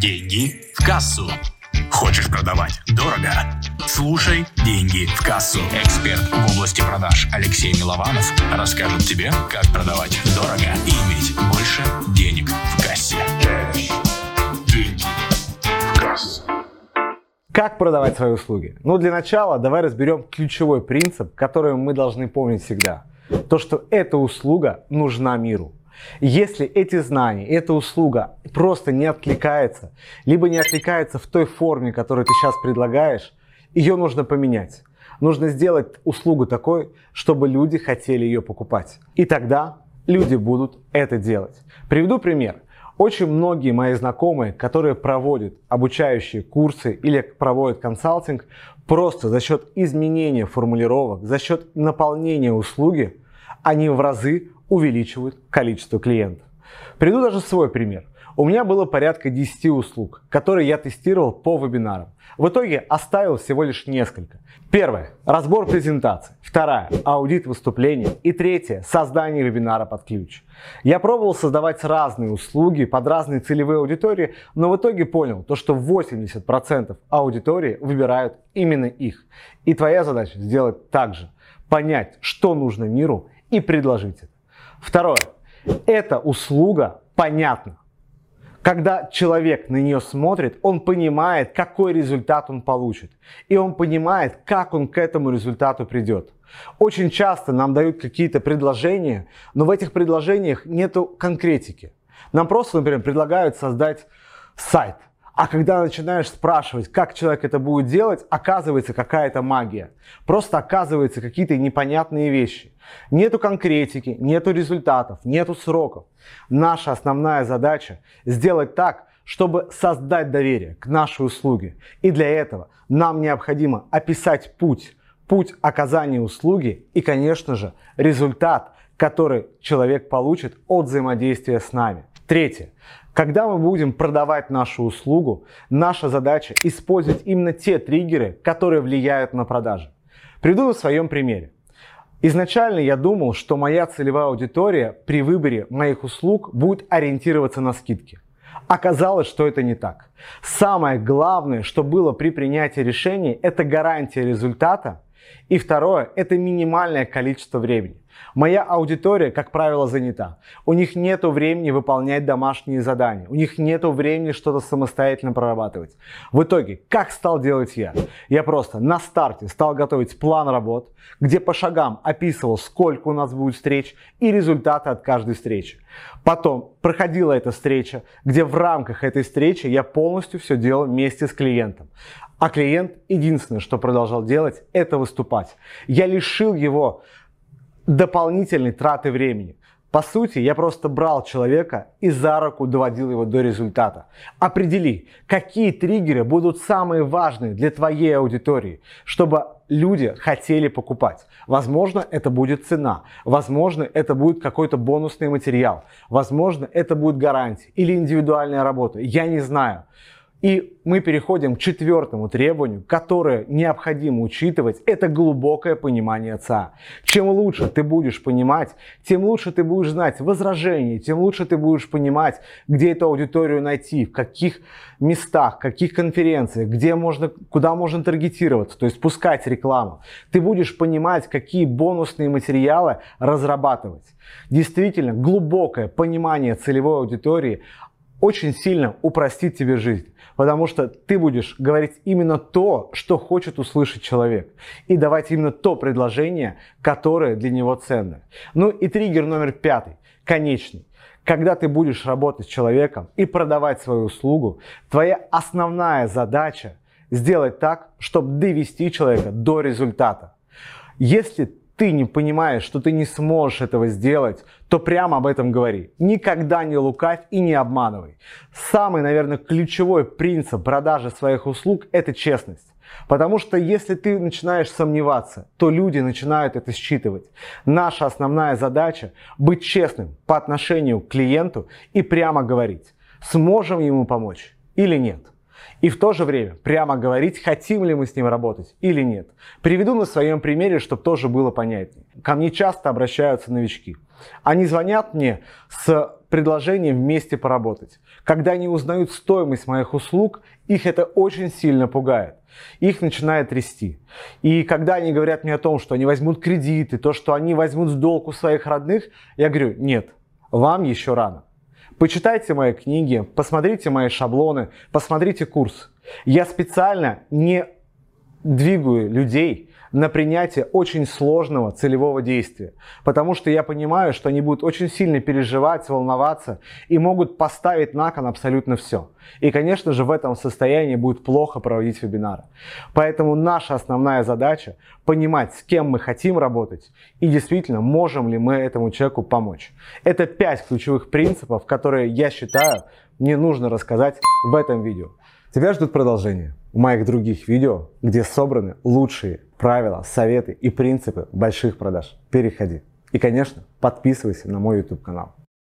Деньги в кассу. Хочешь продавать дорого? Слушай «Деньги в кассу». Эксперт в области продаж Алексей Милованов расскажет тебе, как продавать дорого и иметь больше денег в кассе. Деньги в кассу. Как продавать свои услуги? Ну, для начала давай разберем ключевой принцип, который мы должны помнить всегда. То, что эта услуга нужна миру. Если эти знания, эта услуга просто не откликается, либо не откликается в той форме, которую ты сейчас предлагаешь, ее нужно поменять. Нужно сделать услугу такой, чтобы люди хотели ее покупать. И тогда люди будут это делать. Приведу пример. Очень многие мои знакомые, которые проводят обучающие курсы или проводят консалтинг, просто за счет изменения формулировок, за счет наполнения услуги, они в разы увеличивают количество клиентов. Приду даже свой пример. У меня было порядка 10 услуг, которые я тестировал по вебинарам. В итоге оставил всего лишь несколько. Первое – разбор презентации. Вторая – аудит выступления. И третье – создание вебинара под ключ. Я пробовал создавать разные услуги под разные целевые аудитории, но в итоге понял, то, что 80% аудитории выбирают именно их. И твоя задача сделать так же. Понять, что нужно миру и предложить это. Второе. Эта услуга понятна. Когда человек на нее смотрит, он понимает, какой результат он получит. И он понимает, как он к этому результату придет. Очень часто нам дают какие-то предложения, но в этих предложениях нет конкретики. Нам просто, например, предлагают создать сайт – а когда начинаешь спрашивать, как человек это будет делать, оказывается какая-то магия. Просто оказываются какие-то непонятные вещи. Нету конкретики, нету результатов, нету сроков. Наша основная задача сделать так, чтобы создать доверие к нашей услуге. И для этого нам необходимо описать путь, путь оказания услуги и, конечно же, результат, который человек получит от взаимодействия с нами. Третье. Когда мы будем продавать нашу услугу, наша задача использовать именно те триггеры, которые влияют на продажи. Приведу в своем примере. Изначально я думал, что моя целевая аудитория при выборе моих услуг будет ориентироваться на скидки. Оказалось, что это не так. Самое главное, что было при принятии решений, это гарантия результата. И второе, это минимальное количество времени. Моя аудитория, как правило, занята. У них нет времени выполнять домашние задания. У них нет времени что-то самостоятельно прорабатывать. В итоге, как стал делать я? Я просто на старте стал готовить план работ, где по шагам описывал, сколько у нас будет встреч и результаты от каждой встречи. Потом проходила эта встреча, где в рамках этой встречи я полностью все делал вместе с клиентом. А клиент единственное, что продолжал делать, это выступать. Я лишил его дополнительной траты времени. По сути, я просто брал человека и за руку доводил его до результата. Определи, какие триггеры будут самые важные для твоей аудитории, чтобы люди хотели покупать. Возможно, это будет цена, возможно, это будет какой-то бонусный материал, возможно, это будет гарантия или индивидуальная работа. Я не знаю. И мы переходим к четвертому требованию, которое необходимо учитывать, это глубокое понимание отца. Чем лучше ты будешь понимать, тем лучше ты будешь знать возражения, тем лучше ты будешь понимать, где эту аудиторию найти, в каких местах, каких конференциях, где можно, куда можно таргетироваться, то есть пускать рекламу. Ты будешь понимать, какие бонусные материалы разрабатывать. Действительно, глубокое понимание целевой аудитории очень сильно упростит тебе жизнь, потому что ты будешь говорить именно то, что хочет услышать человек, и давать именно то предложение, которое для него ценно. Ну и триггер номер пятый, конечный. Когда ты будешь работать с человеком и продавать свою услугу, твоя основная задача сделать так, чтобы довести человека до результата. Если ты не понимаешь, что ты не сможешь этого сделать, то прямо об этом говори. Никогда не лукавь и не обманывай. Самый, наверное, ключевой принцип продажи своих услуг – это честность. Потому что если ты начинаешь сомневаться, то люди начинают это считывать. Наша основная задача – быть честным по отношению к клиенту и прямо говорить, сможем ему помочь или нет. И в то же время прямо говорить, хотим ли мы с ним работать или нет. Приведу на своем примере, чтобы тоже было понятнее. Ко мне часто обращаются новички. Они звонят мне с предложением вместе поработать. Когда они узнают стоимость моих услуг, их это очень сильно пугает. Их начинает трясти. И когда они говорят мне о том, что они возьмут кредиты, то, что они возьмут в долг у своих родных, я говорю, нет, вам еще рано. Почитайте мои книги, посмотрите мои шаблоны, посмотрите курс. Я специально не двигаю людей на принятие очень сложного целевого действия. Потому что я понимаю, что они будут очень сильно переживать, волноваться и могут поставить на кон абсолютно все. И, конечно же, в этом состоянии будет плохо проводить вебинары. Поэтому наша основная задача понимать, с кем мы хотим работать и действительно можем ли мы этому человеку помочь. Это пять ключевых принципов, которые я считаю мне нужно рассказать в этом видео. Тебя ждут продолжение моих других видео, где собраны лучшие правила, советы и принципы больших продаж. Переходи. И, конечно, подписывайся на мой YouTube канал.